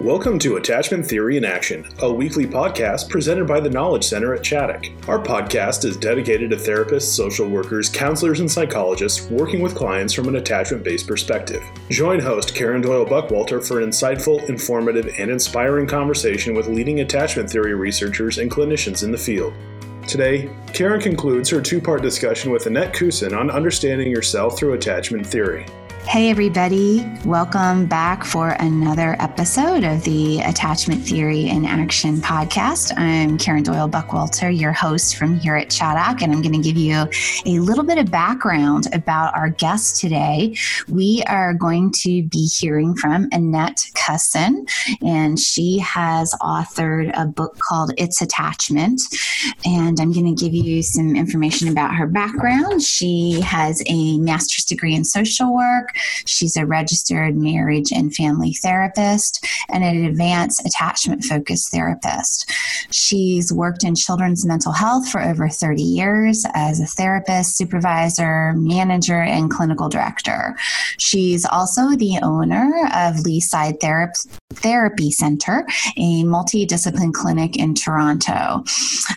Welcome to Attachment Theory in Action, a weekly podcast presented by the Knowledge Center at Chaddock. Our podcast is dedicated to therapists, social workers, counselors, and psychologists working with clients from an attachment based perspective. Join host Karen Doyle Buckwalter for an insightful, informative, and inspiring conversation with leading attachment theory researchers and clinicians in the field. Today, Karen concludes her two part discussion with Annette Kussin on understanding yourself through attachment theory. Hey, everybody. Welcome back for another episode of the Attachment Theory in Action podcast. I'm Karen Doyle Buckwalter, your host from here at Chaddock, and I'm going to give you a little bit of background about our guest today. We are going to be hearing from Annette Kussin, and she has authored a book called It's Attachment. And I'm going to give you some information about her background. She has a master's degree in social work. She's a registered marriage and family therapist and an advanced attachment focused therapist. She's worked in children's mental health for over 30 years as a therapist, supervisor, manager, and clinical director. She's also the owner of Leaside Therapy, Therapy Center, a multidiscipline clinic in Toronto.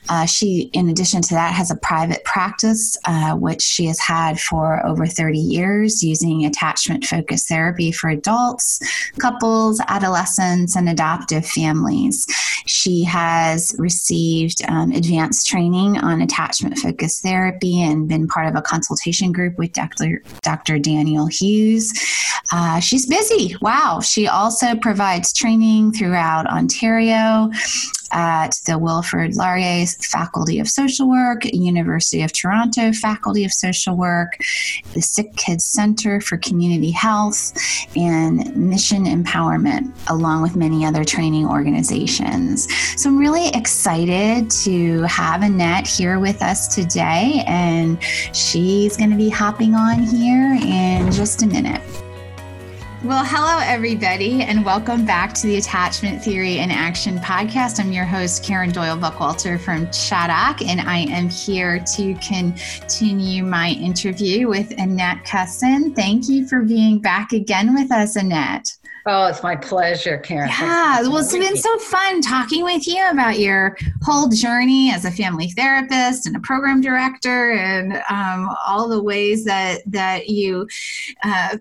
Uh, she, in addition to that, has a private practice, uh, which she has had for over 30 years using attachment focused therapy for adults, couples, adolescents, and adoptive families. She has received um, advanced training on attachment focused therapy and been part of a consultation group with Dr. Dr. Daniel Hughes. Uh, she's busy. Wow. She also provides training throughout Ontario at the Wilfrid Laurier Faculty of Social Work, University of Toronto Faculty of Social Work, the Sick Kids Center for Community Health, and Mission Empowerment, along with many other training organizations. So I'm really excited to have Annette here with us today, and she's going to be hopping on here in just a minute. Well, hello, everybody, and welcome back to the Attachment Theory in Action podcast. I'm your host, Karen Doyle Buckwalter from Chaddock, and I am here to continue my interview with Annette Kussin. Thank you for being back again with us, Annette. Oh, it's my pleasure, Karen. Yeah, well, it's been so fun talking with you about your whole journey as a family therapist and a program director, and um, all the ways that that you uh,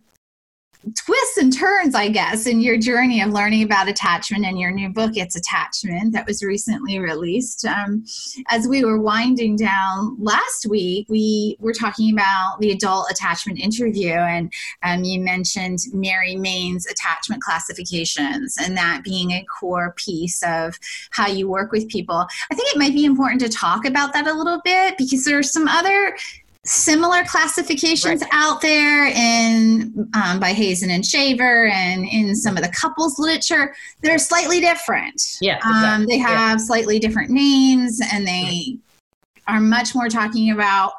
twists and turns, I guess, in your journey of learning about attachment and your new book, It's Attachment, that was recently released. Um, as we were winding down last week, we were talking about the adult attachment interview, and um, you mentioned Mary Main's attachment classifications and that being a core piece of how you work with people. I think it might be important to talk about that a little bit because there are some other similar classifications right. out there in um, by Hazan and Shaver and in some of the couples literature. They're slightly different. Yeah, um, exactly. um, they have yeah. slightly different names, and they are much more talking about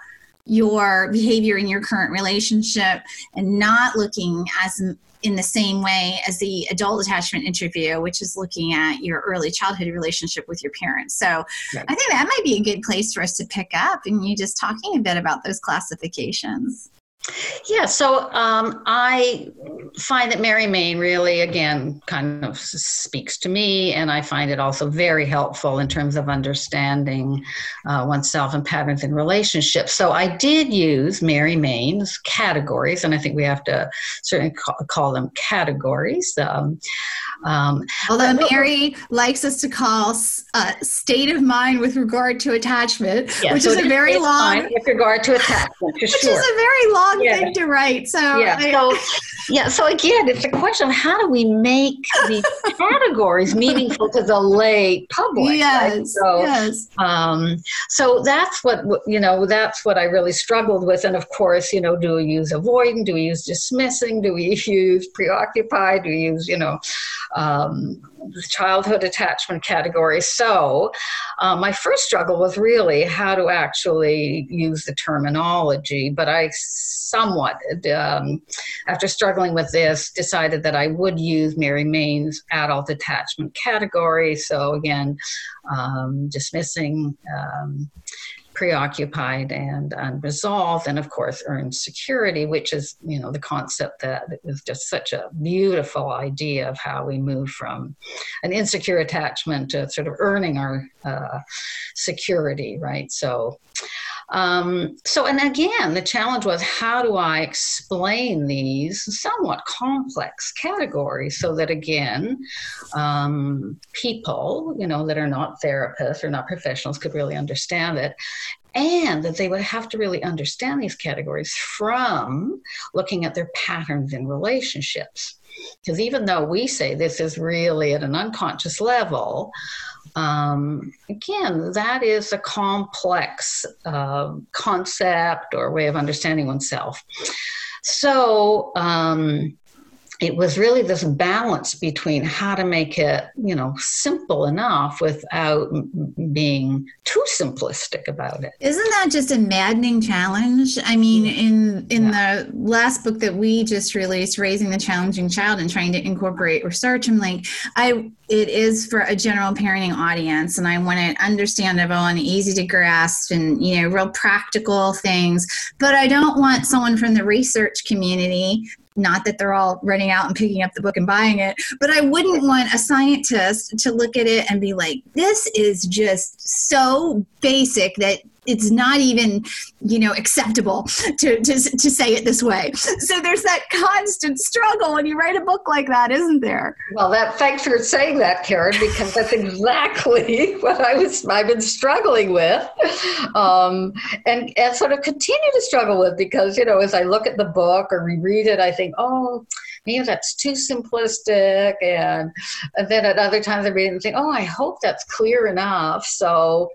your behavior in your current relationship and not looking as in the same way as the adult attachment interview, which is looking at your early childhood relationship with your parents. So right. I think that might be a good place for us to pick up and you just talking a bit about those classifications. Yeah, so um, I find that Mary Main really, again, kind of speaks to me, and I find it also very helpful in terms of understanding uh, oneself and patterns in relationships. So I did use Mary Main's categories, and I think we have to certainly call, call them categories. Um, um, Although Mary likes us to call uh, state of mind with regard to attachment, yeah, which so is a very long with regard to attachment, which sure. is a very long yeah. thing to write. So yeah, I, so yeah, so again, it's a question of how do we make these categories meaningful to the lay public? Yes, right? so, yes. Um, so that's what you know. That's what I really struggled with, and of course, you know, do we use avoiding? Do we use dismissing? Do we use preoccupied? Do we use you know? um, childhood attachment category. So, um, my first struggle was really how to actually use the terminology, but I somewhat, um, after struggling with this, decided that I would use Mary Main's adult attachment category. So, again, um, dismissing um, preoccupied and unresolved and of course earned security which is you know the concept that it was just such a beautiful idea of how we move from an insecure attachment to sort of earning our uh, security right so um, so, and again, the challenge was how do I explain these somewhat complex categories so that, again, um, people, you know, that are not therapists or not professionals could really understand it and that they would have to really understand these categories from looking at their patterns in relationships. Because even though we say this is really at an unconscious level, um, again, that is a complex uh, concept or way of understanding oneself. So, um, it was really this balance between how to make it, you know, simple enough without being too simplistic about it. Isn't that just a maddening challenge? I mean, in in yeah. the last book that we just released, Raising the Challenging Child and trying to incorporate research, I'm like, I it is for a general parenting audience and I want it understandable and easy to grasp and you know, real practical things. But I don't want someone from the research community not that they're all running out and picking up the book and buying it, but I wouldn't want a scientist to look at it and be like, this is just so basic that it's not even you know acceptable to, to, to say it this way. So there's that constant struggle when you write a book like that isn't there? Well that thanks for saying that karen because that's exactly what i was i've been struggling with. Um, and and sort of continue to struggle with because you know as i look at the book or reread it i think oh maybe that's too simplistic. And, and then at other times i read it and think oh i hope that's clear enough. So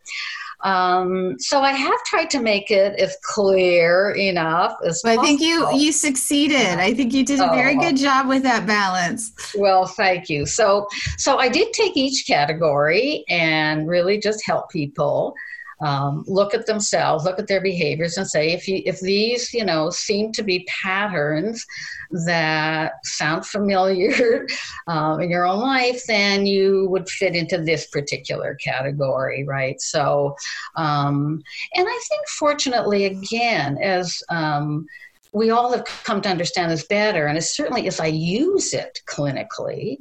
um, so I have tried to make it as clear enough as well, I think you you succeeded. I think you did a very oh. good job with that balance. Well, thank you. So so I did take each category and really just help people um, look at themselves, look at their behaviors, and say if you if these you know seem to be patterns that sound familiar um, in your own life, then you would fit into this particular category, right? So, um, and I think fortunately, again, as um, we all have come to understand this better, and certainly as I use it clinically,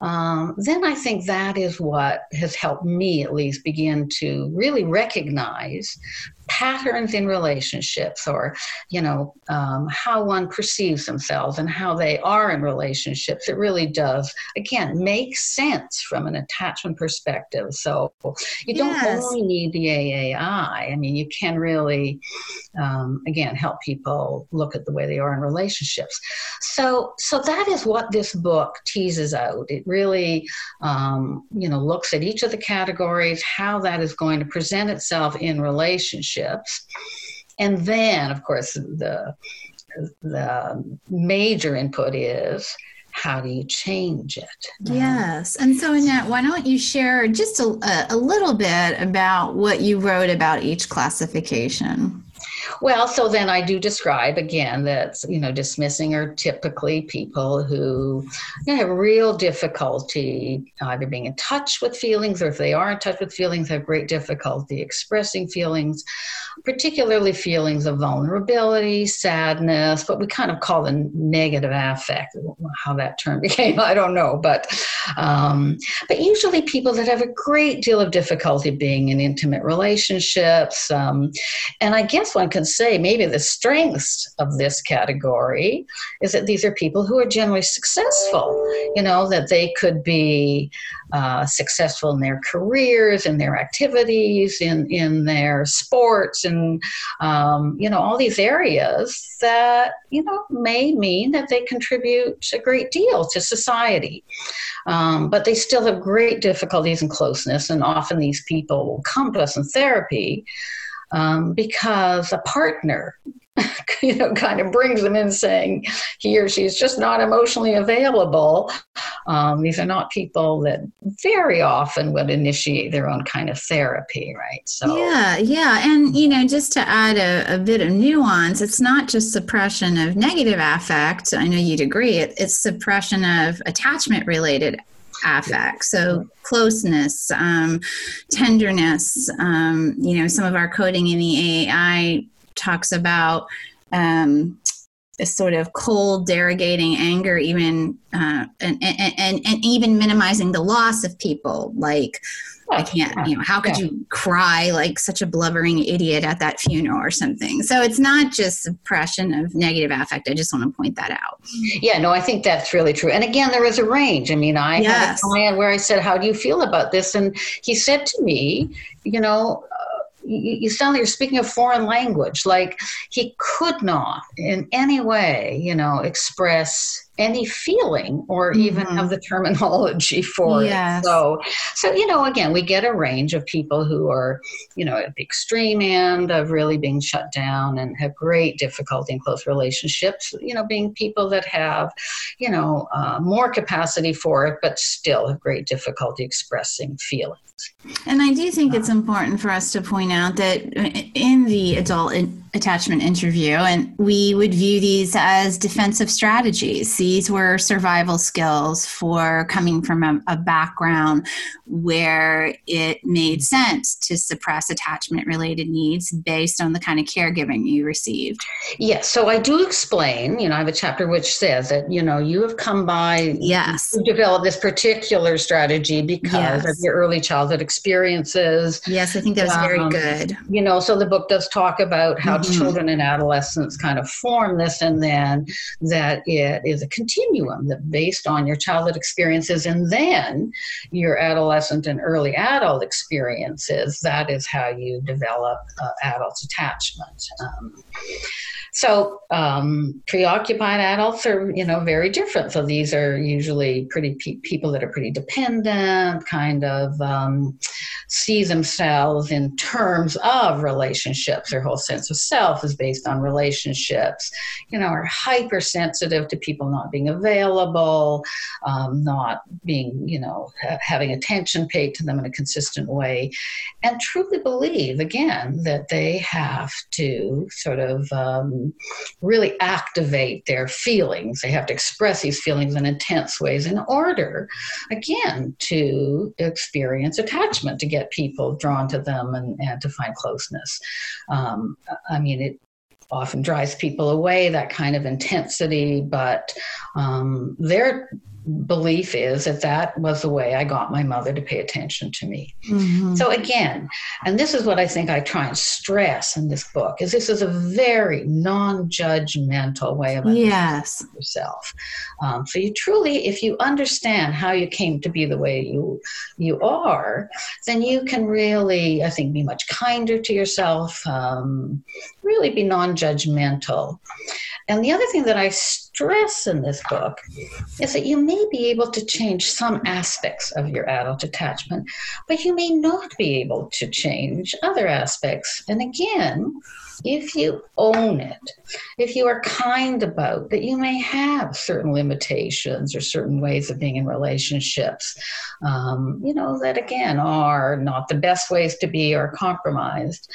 um, then I think that is what has helped me at least begin to really recognize patterns in relationships or you know um, how one perceives themselves and how they are in relationships it really does again make sense from an attachment perspective. So you don't only need the aai i mean you can really um, again help people look at the way they are in relationships. So so that is what this book teases out. It really um, you know looks at each of the categories how that is going to present itself in relationships relationships. And then, of course, the, the major input is how do you change it? Yes. And so, Annette, why don't you share just a, a little bit about what you wrote about each classification? Well, so then I do describe again that you know dismissing are typically people who you know, have real difficulty either being in touch with feelings or if they are in touch with feelings have great difficulty expressing feelings, particularly feelings of vulnerability, sadness, what we kind of call the negative affect. How that term became, I don't know, but um, but usually people that have a great deal of difficulty being in intimate relationships, um, and I guess one can say maybe the strengths of this category is that these are people who are generally successful. You know, that they could be uh, successful in their careers, in their activities, in, in their sports, and, um, you know, all these areas that, you know, may mean that they contribute a great deal to society. Um, but they still have great difficulties in closeness, and often these people will come to us in therapy um, because a partner you know kind of brings them in saying he or she is just not emotionally available. Um, these are not people that very often would initiate their own kind of therapy right? So yeah yeah. And you know just to add a, a bit of nuance it's not just suppression of negative affect. I know you'd agree it, it's suppression of attachment related affect. So closeness, um, tenderness. Um, you know, some of our coding in the AAI talks about um, a sort of cold, derogating anger, even uh, and, and, and and even minimizing the loss of people, like I can't, you know, how could yeah. you cry like such a blubbering idiot at that funeral or something? So it's not just suppression of negative affect. I just want to point that out. Yeah, no, I think that's really true. And again, there is a range. I mean, I yes. had a client where I said, How do you feel about this? And he said to me, You know, you, sound like you're speaking a foreign language. Like he could not in any way, you know, express any feeling or mm-hmm. even have the terminology for yes. it. So, so you know, again, we get a range of people who are, you know, at the extreme end of really being shut down and have great difficulty in close relationships. You know, being people that have, you know, uh, more capacity for it, but still have great difficulty expressing feelings. And I do think it's important for us to point out that in the adult attachment interview, and we would view these as defensive strategies. These were survival skills for coming from a, a background where it made sense to suppress attachment related needs based on the kind of caregiving you received. Yes. So I do explain, you know, I have a chapter which says that, you know, you have come by, yes, to develop this particular strategy because yes. of your early childhood experiences. Yes, I think that's um, very good. You know, so the book does talk about how mm-hmm. Children and adolescents kind of form this and then that it is a continuum that based on your childhood experiences and then your adolescent and early adult experiences, that is how you develop uh, adult attachment. Um, so um, preoccupied adults are, you know, very different. So these are usually pretty pe- people that are pretty dependent, kind of um, see themselves in terms of relationships. Their whole sense of self is based on relationships. You know, are hypersensitive to people not being available, um, not being, you know, ha- having attention paid to them in a consistent way, and truly believe again that they have to sort of um, really activate their feelings. They have to express these feelings in intense ways in order, again, to experience attachment, to get people drawn to them and, and to find closeness. Um, I mean, it often drives people away, that kind of intensity, but um, they're belief is that that was the way I got my mother to pay attention to me. Mm-hmm. So again, and this is what I think I try and stress in this book is this is a very non-judgmental way of yes. yourself. Um, so you truly, if you understand how you came to be the way you you are, then you can really, I think, be much kinder to yourself. Um, really be non-judgmental. And the other thing that I stress in this book is that you may be able to change some aspects of your adult attachment, but you may not be able to change other aspects. And again, if you own it, if you are kind about that, you may have certain limitations or certain ways of being in relationships, um, you know, that again are not the best ways to be or compromised.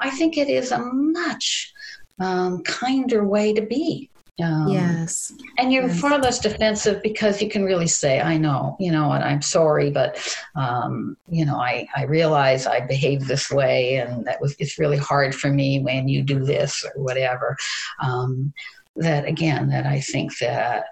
I think it is a much um, kinder way to be. Um, yes. And you're yes. far less defensive because you can really say, I know, you know, and I'm sorry, but, um, you know, I, I realize I behaved this way and that was, it's really hard for me when you do this or whatever. Um, that again, that I think that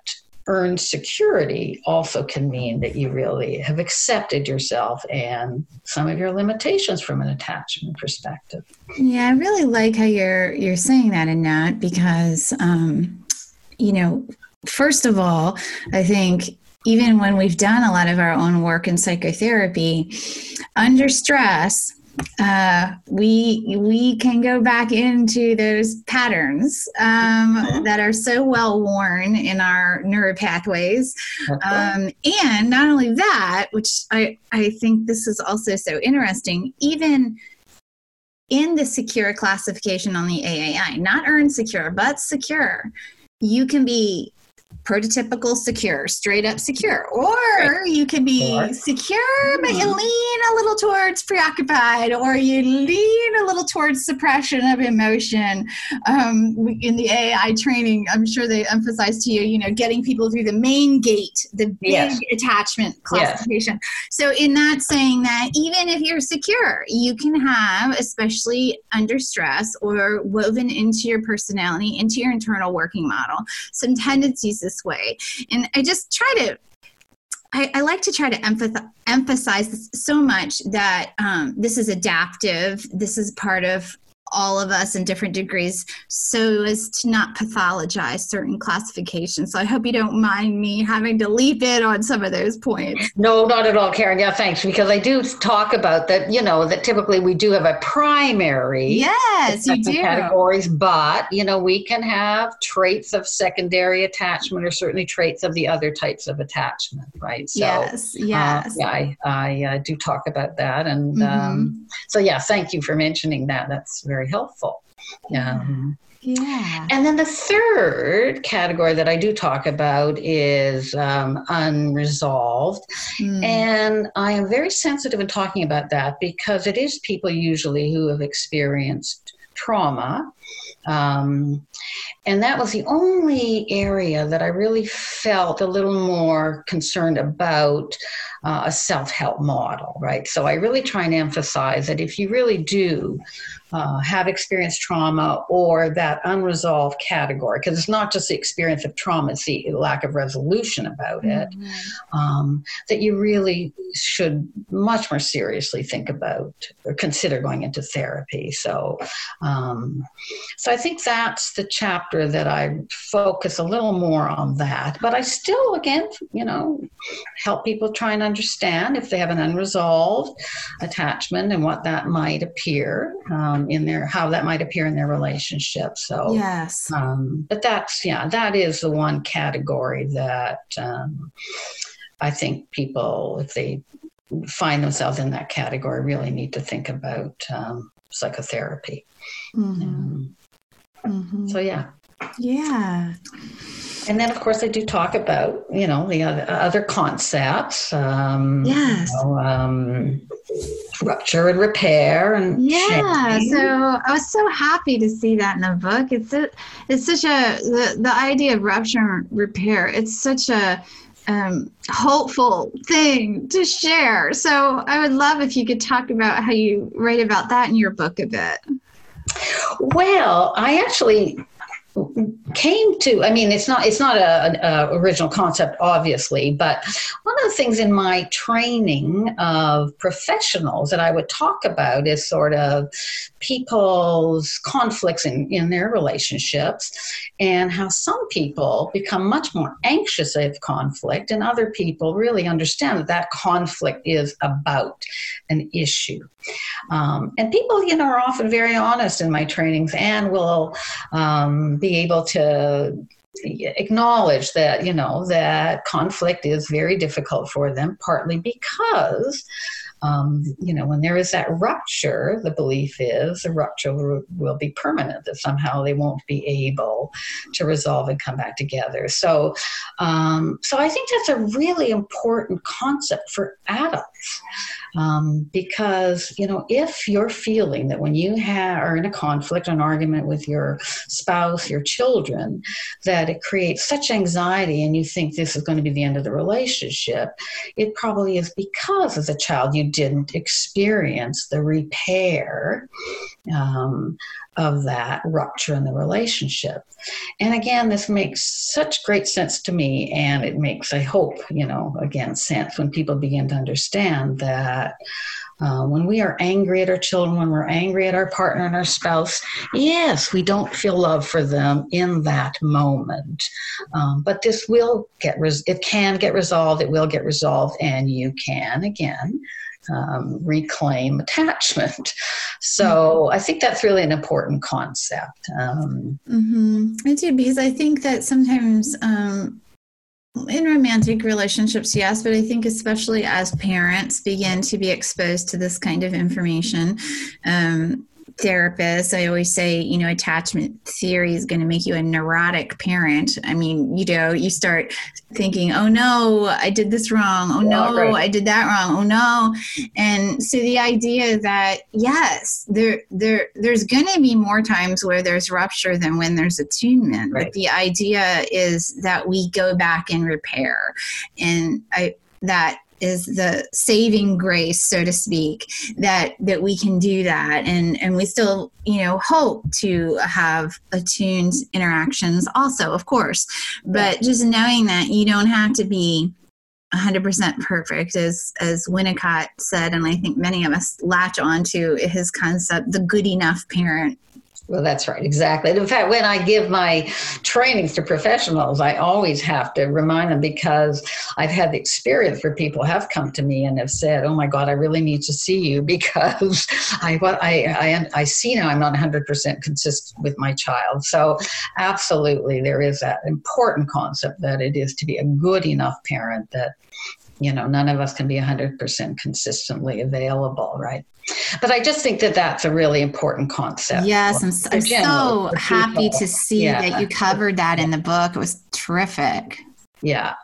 earned security also can mean that you really have accepted yourself and some of your limitations from an attachment perspective. Yeah, I really like how you're you're saying that, Annette, because um, you know, first of all, I think even when we've done a lot of our own work in psychotherapy, under stress, uh, we we can go back into those patterns um, mm-hmm. that are so well worn in our neuropathways, um, and not only that, which I I think this is also so interesting, even in the secure classification on the AAI, not earn secure, but secure, you can be prototypical secure, straight up secure. Or right. you can be or. secure, but you mm-hmm. lean a little towards preoccupied, or you lean a little towards suppression of emotion. Um, in the AAI training, I'm sure they emphasize to you, you know, getting people through the main gate, the big yes. attachment classification. Yes. So, in that saying that even if you're secure, you can have, especially under stress or woven into your personality, into your internal working model, some tendencies this way. And I just try to I, I, like to try to emphasize so much that um, this is adaptive. This is part of all of us in different degrees so as to not pathologize certain classifications. So I hope you don't mind me having to leap in on some of those points. No, not at all, Karen. Yeah, thanks. Because I do talk about that, you know, that typically we do have a primary. Yes, you do. Categories, but, you know, we can have traits of secondary attachment or certainly traits of the other types of attachment, right? So, yes, yes. Uh, yeah, I, I uh, do talk about that. And mm-hmm. um, so, yeah, thank you for mentioning that. That's very very helpful. Um, yeah. And then the third category that I do talk about is um, unresolved. Mm. And I am very sensitive in talking about that because it is people usually who have experienced trauma. Um, and that was the only area that I really felt a little more concerned about uh, a self help model, right? So I really try and emphasize that if you really do uh, have experienced trauma or that unresolved category, because it's not just the experience of trauma, it's the lack of resolution about it, mm-hmm. um, that you really should much more seriously think about or consider going into therapy. So, um, so I think that's the chapter that I focus a little more on that. But I still, again, you know, help people try and understand if they have an unresolved attachment and what that might appear. Um, um, in their how that might appear in their relationship. So yes, um, but that's yeah, that is the one category that um, I think people, if they find themselves in that category, really need to think about um, psychotherapy. Mm-hmm. Mm-hmm. So yeah, yeah. And then, of course, I do talk about, you know, the other, other concepts. Um, yes. You know, um, rupture and repair and yeah so i was so happy to see that in the book it's a, it's such a the, the idea of rupture and repair it's such a um, hopeful thing to share so i would love if you could talk about how you write about that in your book a bit well i actually came to i mean it's not it's not a, a, original concept obviously but one of the things in my training of professionals that i would talk about is sort of people's conflicts in, in their relationships and how some people become much more anxious of conflict and other people really understand that that conflict is about an issue. Um, and people you know are often very honest in my trainings and will um, be able to acknowledge that you know that conflict is very difficult for them partly because um, you know when there is that rupture the belief is the rupture will, will, be permanent that somehow they won't be able to resolve and come back together. So um, so i think that's a really important concept for adults um, because, you know, if you're feeling that when you ha- are in a conflict, an argument with your spouse, your children, that it creates such anxiety and you think this is going to be the end of the relationship, it probably is because as a child you didn't experience the repair um, of that rupture in the relationship. And again, this makes such great sense to me, and it makes, I hope, you know, again, sense when people begin to understand that. Uh, when we are angry at our children, when we're angry at our partner and our spouse, yes, we don't feel love for them in that moment. Um, but this will get, res- it can get resolved, it will get resolved, and you can, again, um, reclaim attachment. So mm-hmm. I think that's really an important concept. Um, mm-hmm. I do because I think that sometimes um, in romantic relationships, yes, but I think especially as parents begin to be exposed to this kind of information, um, therapists, I always say, you know, attachment theory is going to make you a neurotic parent. I mean, you know, you start thinking, oh no, I did this wrong. Oh no, right. I did that wrong. Oh no. And so the idea that yes, there there there's going to be more times where there's rupture than when there's attunement. Right. But the idea is that we go back and repair. And I that is the saving grace so to speak that that we can do that. And and we still you know hope to have attuned interactions also of course. But just knowing that you don't have to be 100% perfect as as winnicott said and i think many of us latch on to his concept the good enough parent well, that's right, exactly. In fact, when I give my trainings to professionals, I always have to remind them because I've had the experience where people have come to me and have said, "Oh my God, I really need to see you because I what I I, I see now I'm not 100 percent consistent with my child." So, absolutely, there is that important concept that it is to be a good enough parent that you know none of us can be 100% consistently available right? But i just think that that's a really important concept. Yes i'm, I'm so happy to see yeah. that you covered that in the book. It was terrific. Yeah.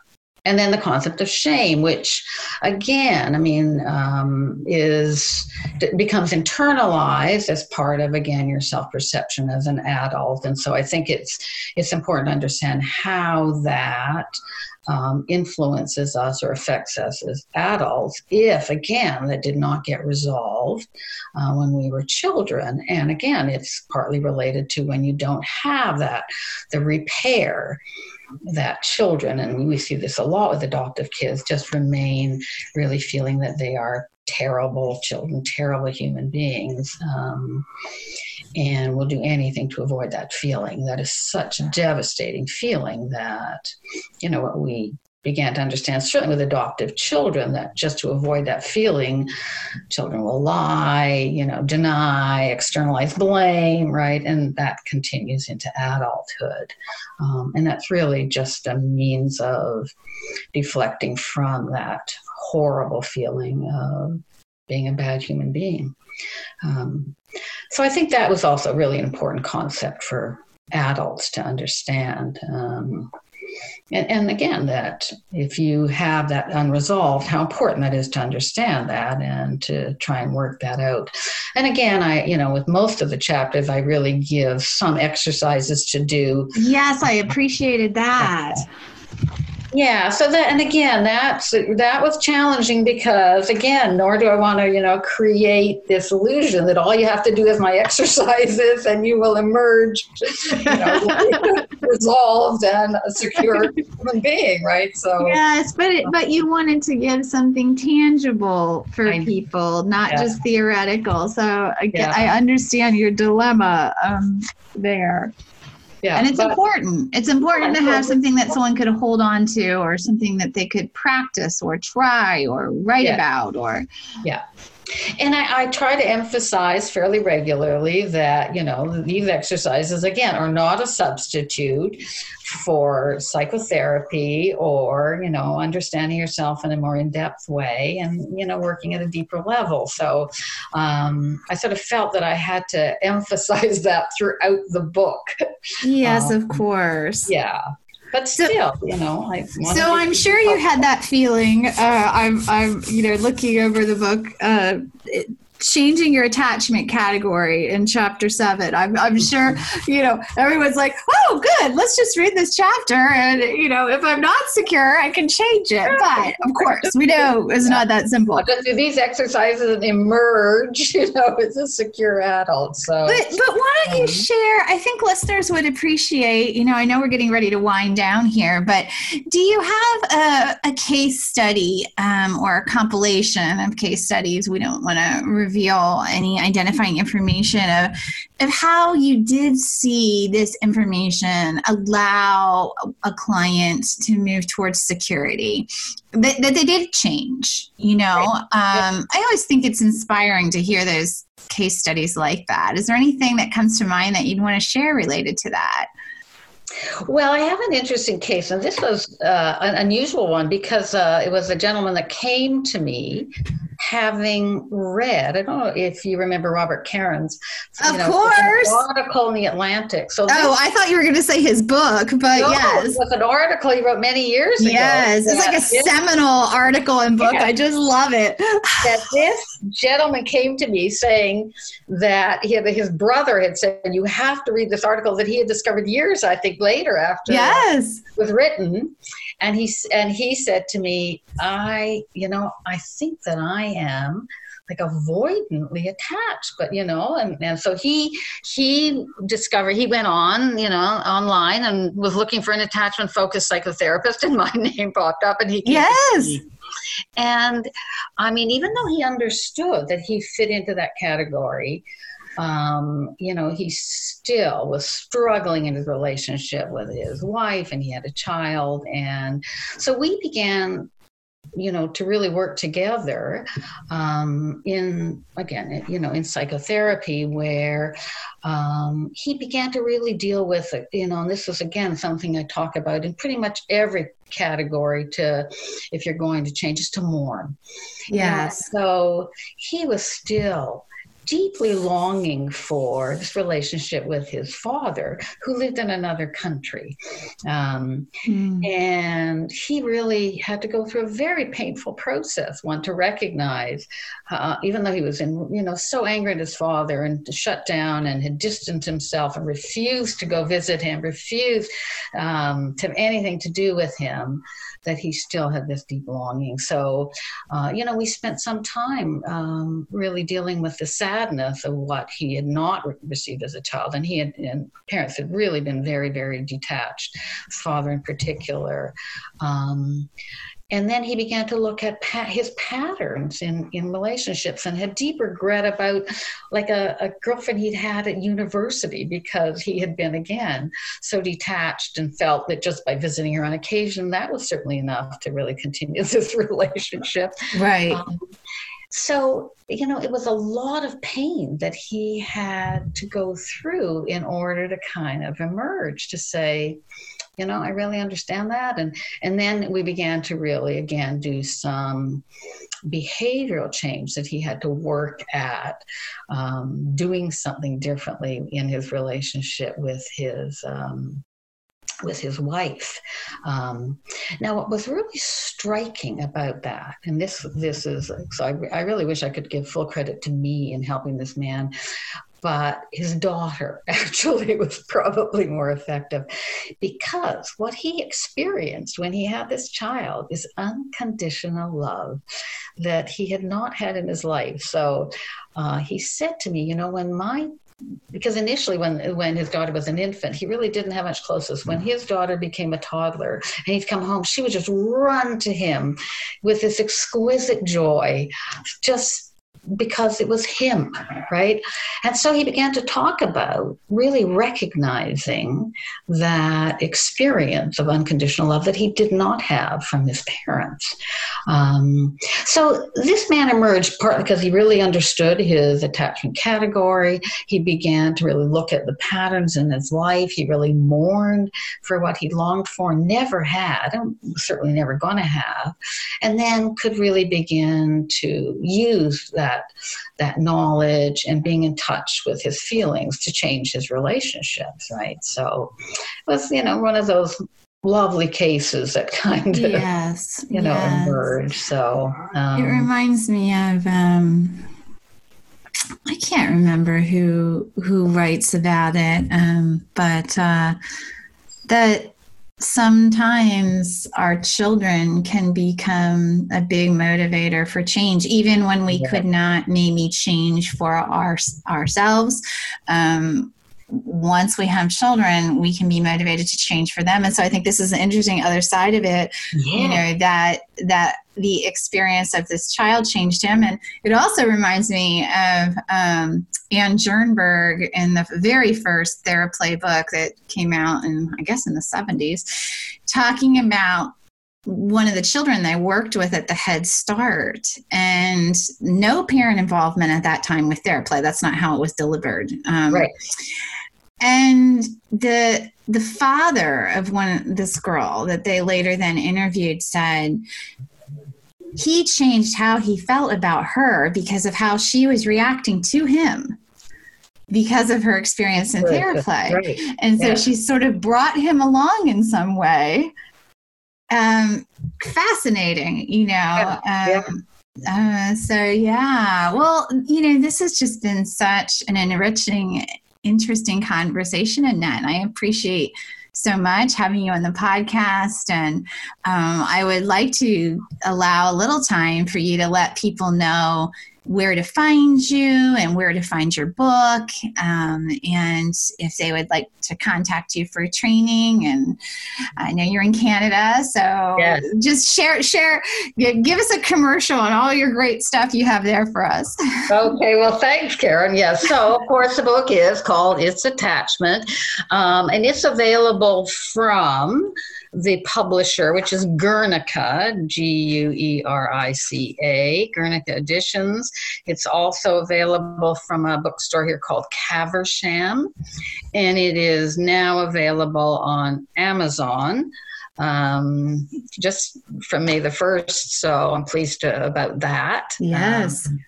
And then the concept of shame which again i mean um, is becomes internalized as part of again your self-perception as an adult. And so i think it's it's important to understand how that um, influences us or affects us as adults if, again, that did not get resolved uh, when we were children. And again, it's partly related to when you don't have that, the repair that children, and we see this a lot with adoptive kids, just remain really feeling that they are terrible children, terrible human beings. Um, and will do anything to avoid that feeling. That is such a devastating feeling that, you know, what we began to understand, certainly with adoptive children, that just to avoid that feeling, children will lie, you know, deny, externalize blame, right? And that continues into adulthood. Um, and that's really just a means of deflecting from that horrible feeling of being a bad human being. Um, so I think that was also really an important concept for adults to understand. Um, and, and, again, that if you have that unresolved, how important that is to understand that and to try and work that out. And again, I, you know, with most of the chapters, I really give some exercises to do. Yes, I appreciated that. Yeah. So that, and again, that's that was challenging because again, nor do I want to, you know, create this illusion that all you have to do is my exercises and you will emerge, you know, resolved and a secure human being, right? So yes, but it, but you wanted to give something tangible for I, people, not yeah. just theoretical. So I, yeah. I understand your dilemma um, there. Yeah, and it's but, important. It's important to have something that someone could hold on to or something that they could practice or try or write yeah. about or yeah and I, I, try to emphasize fairly regularly that, you know, these exercises, again, are not a substitute for psychotherapy or, you know, understanding yourself in a more in depth way and, you know, working at a deeper level. So um, I sort of felt that I had to emphasize that throughout the book. Yes, um, of course. Yeah but still, so, you know, I so I'm sure you had that feeling. Uh, I'm, I'm, you know, looking over the book. Uh, it, changing your attachment category in chapter seven. I'm, I'm sure, you know, everyone's like, oh, good, let's just read this chapter. And, you know, if I'm not secure, I can change it. But of course, we know it's not that simple. But do these exercises emerge, you know, as a secure adult? So, but, but why don't you um, share? I think listeners would appreciate, you know, I know we're getting ready to wind down here, but do you have a, a case study um, or a compilation of case studies? We don't want to reveal any identifying information of, of how you did see this information allow a client to move towards security. That, that they did change you know? Um, i always think it's inspiring to hear those case studies like that. Is there anything that comes to mind that you'd want to share related to that? Well, I have an interesting case, and this was uh, an unusual one because uh, it was a gentleman that came to me having read, I don't know if you remember Robert Karen. Of know, course. article in the Atlantic. So oh, I thought you were going to say his book, but no, yes. It was an article he wrote many years ago. Yes, it's like a seminal article and book. Yeah. I just love it. that this gentleman came to me saying that he his brother had said, you have to read this article that he had discovered years, I think, later after yes. it was written and he and he said to me i you know i think that i am like avoidantly attached but you know and, and so he he discovered he went on you know online and was looking for an attachment focused psychotherapist and my name popped up and he yes. and i mean even though he understood that he fit into that category um, you know, he still was struggling in his relationship with his wife, and he had a child. And so we began you know to really work together um, in again you know in psychotherapy where um, he began to really deal with it you know and this is again something i talk about in pretty much every category to if you're going to change is to mourn yes so he was still deeply longing for this relationship with his father, who lived in another country. Um, mm. And he really had to go through a very painful process, one to recognize, uh, even though he was in, you know, so angry at his father and shut down and had distanced himself and refused to go visit him, refused um, to have anything to do with him that he still had this deep longing. So, uh, you know, we spent some time um, really dealing with the sadness of what he had not received as a child, and he had and parents had really been very, very detached. Father, in particular, um, and then he began to look at pa- his patterns in, in relationships and had deep regret about like a, a girlfriend he'd had at university because he had been again so detached and felt that just by visiting her on occasion that was certainly enough to really continue this relationship. Right. Um, so, you know, it was a lot of pain that he had to go through in order to kind of emerge to say, you know i really understand that. And and then we began to really again do some behavioral change that he had to work at um, doing something differently in his relationship with his um, with his wife. Um, now, what was really striking about that, and this this is so I, I really wish I could give full credit to me in helping this man, but his daughter actually was probably more effective because what he experienced when he had this child is unconditional love that he had not had in his life. So uh, he said to me, You know, when my because initially when when his daughter was an infant he really didn't have much closeness when his daughter became a toddler and he'd come home she would just run to him with this exquisite joy just because it was him, right? And so he began to talk about really recognizing that experience of unconditional love that he did not have from his parents. Um, so this man emerged partly because he really understood his attachment category. He began to really look at the patterns in his life. He really mourned for what he longed for, never had, and certainly never going to have, and then could really begin to use that that that knowledge and being in touch with his feelings to change his relationships right so it was you know one of those lovely cases that kind of yes you know yes. emerge so um, it reminds me of um I can't remember who who writes about it, um, but uh, that sometimes our children can become a big motivator for change even when we yeah. could not maybe change for our ourselves um, once we have children we can be motivated to change for them and so i think this is an interesting other side of it yeah. you know that that the experience of this child changed him and it also reminds me of um, Anne Jernberg in the very first Theraplay book that came out in, I guess, in the 70s, talking about one of the children they worked with at the Head Start and no parent involvement at that time with Theraplay. That's not how it was delivered. Um, right. And the the father of one this girl that they later then interviewed said he changed how he felt about her because of how she was reacting to him because of her experience in Right, Theraplay. right. And so Yeah. she sort of brought him along in some way. Um, fascinating, you know. Yeah, Um, uh, so yeah, well, you know, this has just been such an enriching, interesting conversation, Annette. I appreciate so much having you on the podcast, and um, I would like to allow a little time for you to let people know where to find you and where to find your book, um, and if they would like to contact you for training. And I know you're in Canada, so Yes. just share share give us a commercial on all your great stuff you have there for us. Okay, well, thanks, Karen. Yes, so of course the book is called "It's Attachment," um, and it's available from the publisher, which is Guernica, G U E R I C A, Guernica Editions. It's also available from a bookstore here called Caversham, and it is now available on Amazon. Um, just from May the 1st, so I'm pleased to, about that. Um,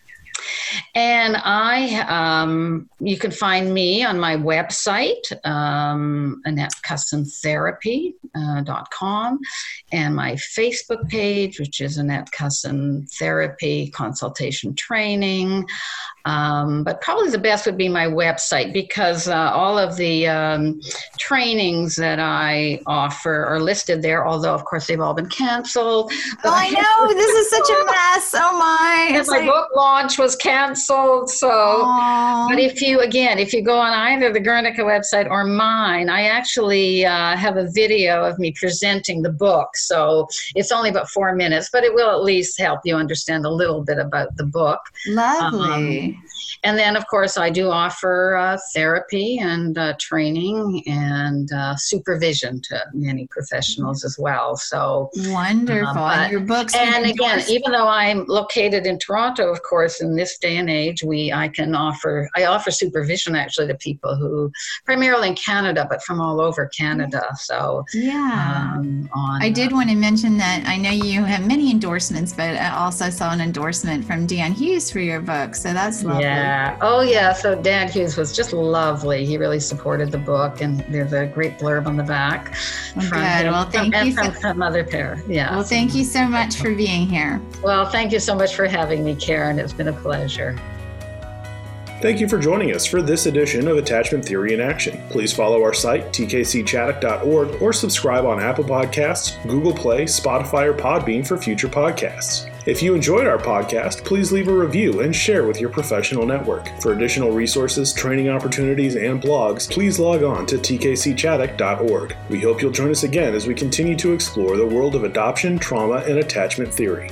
and I, um, you can find me on my website, um, AnnetteKussinTherapy.com, and my Facebook page, which is Annette Kussin Therapy Consultation Training. Um, but probably the best would be my website because uh, all of the um, trainings that I offer are listed there, although, of course, they've all been canceled. Oh, I know this is such a mess. Oh my! It's my like- book launch was canceled. So, Aw. but if you, again, if you go on either the Guernica website or mine, I actually uh, have a video of me presenting the book. So it's only about four minutes, but it will at least help you understand a little bit about the book. Lovely. And then, of course, I do offer uh, therapy and uh, training and uh, supervision to many professionals as well. So, Wonderful. Um, but- your books. and again, endorsed- even though I'm located in Toronto, of course, in this day and age, we I can offer I offer supervision actually to people who primarily in Canada, but from all over Canada. So yeah. um, on I did want to mention that I know you have many endorsements, but I also saw an endorsement from Dan Hughes for your book. So that's lovely. Yeah. Oh, yeah. So Dan Hughes was just lovely. He really supported the book, and there's a great blurb on the back. Well, from good. him, Well, thank and you from so- some other pair. Yeah. Well, thank you so much for being here. Well, thank you so much for having me, Karen. It's been a pleasure. Thank you for joining us for this edition of Attachment Theory in Action. Please follow our site, tkcchaddock.org, or subscribe on Apple Podcasts, Google Play, Spotify, or Podbean for future podcasts. If you enjoyed our podcast, please leave a review and share with your professional network. For additional resources, training opportunities, and blogs, please log on to tkcchaddock.org. We hope you'll join us again as we continue to explore the world of adoption, trauma, and attachment theory.